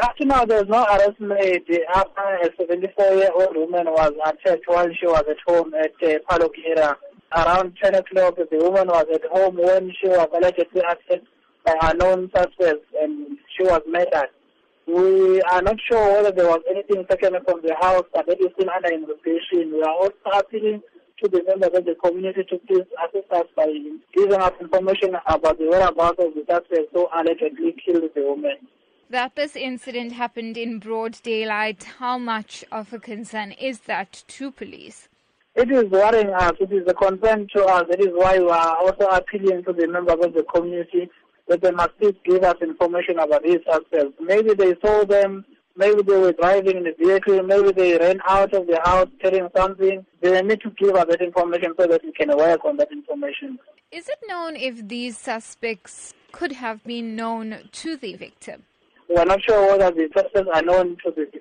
To now, there was no arrest made after a 74-year-old woman was attacked while she was at home at uh, Parlock area. Around 10 o'clock, the woman was at home when she was allegedly attacked by unknown suspects and she was murdered. We are not sure whether there was anything taken from the house, but it is still under investigation. We are also appealing to the members of the community to please assist us by giving us information about the whereabouts of the suspects who allegedly killed the woman that this incident happened in broad daylight, how much of a concern is that to police? It is worrying us. It is a concern to us. That is why we are also appealing to the members of the community that they must please give us information about these suspects. Maybe they saw them, maybe they were driving in the vehicle, maybe they ran out of the house carrying something. They need to give us that information so that we can work on that information. Is it known if these suspects could have been known to the victim? We're not sure whether the suspects are known to the.